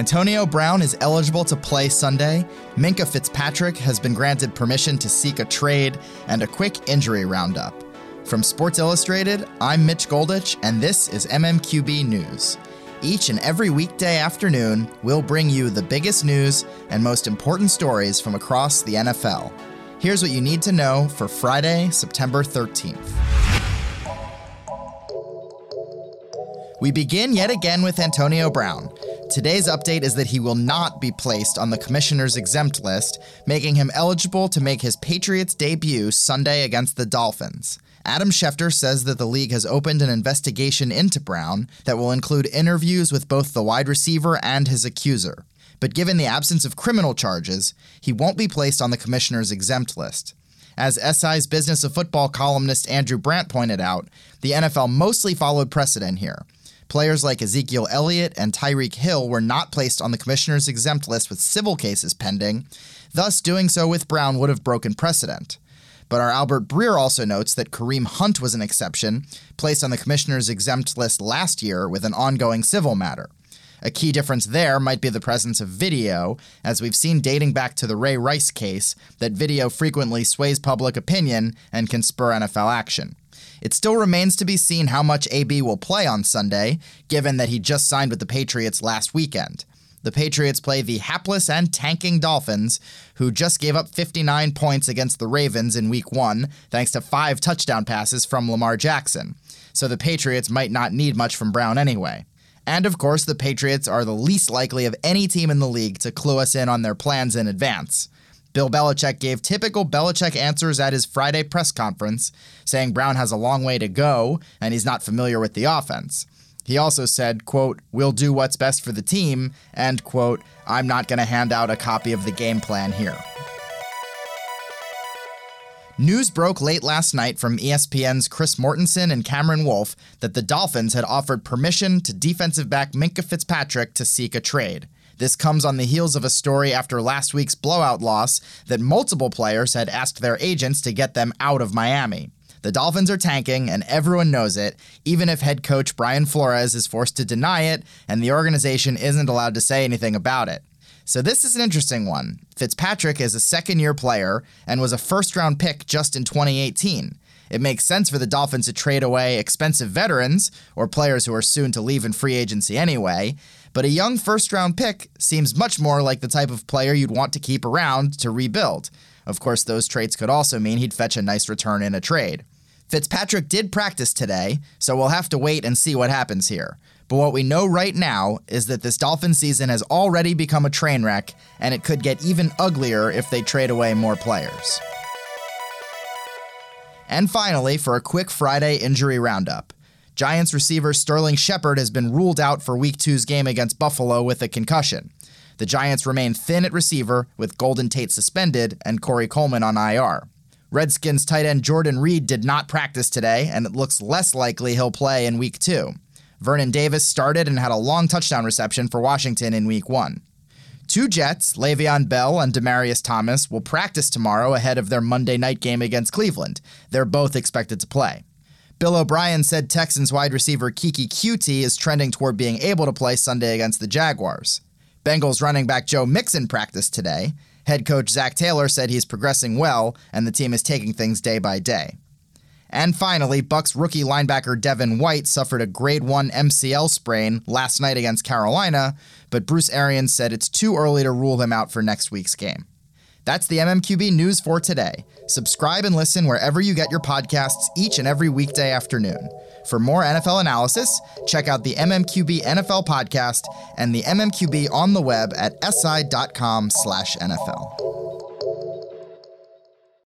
Antonio Brown is eligible to play Sunday. Minkah Fitzpatrick has been granted permission to seek a trade and a quick injury roundup. From Sports Illustrated, I'm Mitch Goldich, and this is MMQB News. Each and every weekday afternoon, we'll bring you the biggest news and most important stories from across the NFL. Here's what you need to know for Friday, September 13th. We begin yet again with Antonio Brown. Today's update is that he will not be placed on the commissioner's exempt list, making him eligible to make his Patriots debut Sunday against the Dolphins. Adam Schefter says that the league has opened an investigation into Brown that will include interviews with both the wide receiver and his accuser. But given the absence of criminal charges, he won't be placed on the commissioner's exempt list. As SI's Business of Football columnist Andrew Brandt pointed out, the NFL mostly followed precedent here. Players like Ezekiel Elliott and Tyreek Hill were not placed on the commissioner's exempt list with civil cases pending, thus, doing so with Brown would have broken precedent. But our Albert Breer also notes that Kareem Hunt was an exception, placed on the commissioner's exempt list last year with an ongoing civil matter. A key difference there might be the presence of video, as we've seen dating back to the Ray Rice case that video frequently sways public opinion and can spur NFL action. It still remains to be seen how much AB will play on Sunday, given that he just signed with the Patriots last weekend. The Patriots play the hapless and tanking Dolphins, who just gave up 59 points against the Ravens in week one, thanks to five touchdown passes from Lamar Jackson. So the Patriots might not need much from Brown anyway. And of course, the Patriots are the least likely of any team in the league to clue us in on their plans in advance. Bill Belichick gave typical Belichick answers at his Friday press conference, saying Brown has a long way to go and he's not familiar with the offense. He also said, quote, we'll do what's best for the team, and quote, I'm not going to hand out a copy of the game plan here. News broke late last night from ESPN's Chris Mortensen and Cameron Wolfe that the Dolphins had offered permission to defensive back Minkah Fitzpatrick to seek a trade. This comes on the heels of a story after last week's blowout loss that multiple players had asked their agents to get them out of Miami. The Dolphins are tanking, and everyone knows it, even if head coach Brian Flores is forced to deny it and the organization isn't allowed to say anything about it. So, this is an interesting one. Fitzpatrick is a second year player and was a first round pick just in 2018. It makes sense for the Dolphins to trade away expensive veterans, or players who are soon to leave in free agency anyway, but a young first round pick seems much more like the type of player you'd want to keep around to rebuild. Of course, those traits could also mean he'd fetch a nice return in a trade. Fitzpatrick did practice today, so we'll have to wait and see what happens here. But what we know right now is that this Dolphin season has already become a train wreck, and it could get even uglier if they trade away more players. And finally, for a quick Friday injury roundup. Giants receiver Sterling Shepard has been ruled out for Week 2's game against Buffalo with a concussion. The Giants remain thin at receiver, with Golden Tate suspended and Corey Coleman on IR. Redskins tight end Jordan Reed did not practice today, and it looks less likely he'll play in Week 2. Vernon Davis started and had a long touchdown reception for Washington in Week 1. Two Jets, Le'Veon Bell and Demaryius Thomas, will practice tomorrow ahead of their Monday night game against Cleveland. They're both expected to play. Bill O'Brien said Texans wide receiver Keke Coutee is trending toward being able to play Sunday against the Jaguars. Bengals running back Joe Mixon practiced today. Head coach Zac Taylor said he's progressing well and the team is taking things day by day. And finally, Bucs rookie linebacker Devin White suffered a grade 1 MCL sprain last night against Carolina, but Bruce Arians said it's too early to rule him out for next week's game. That's the MMQB news for today. Subscribe and listen wherever you get your podcasts each and every weekday afternoon. For more NFL analysis, check out the MMQB NFL podcast and the MMQB on the web at si.com/nfl.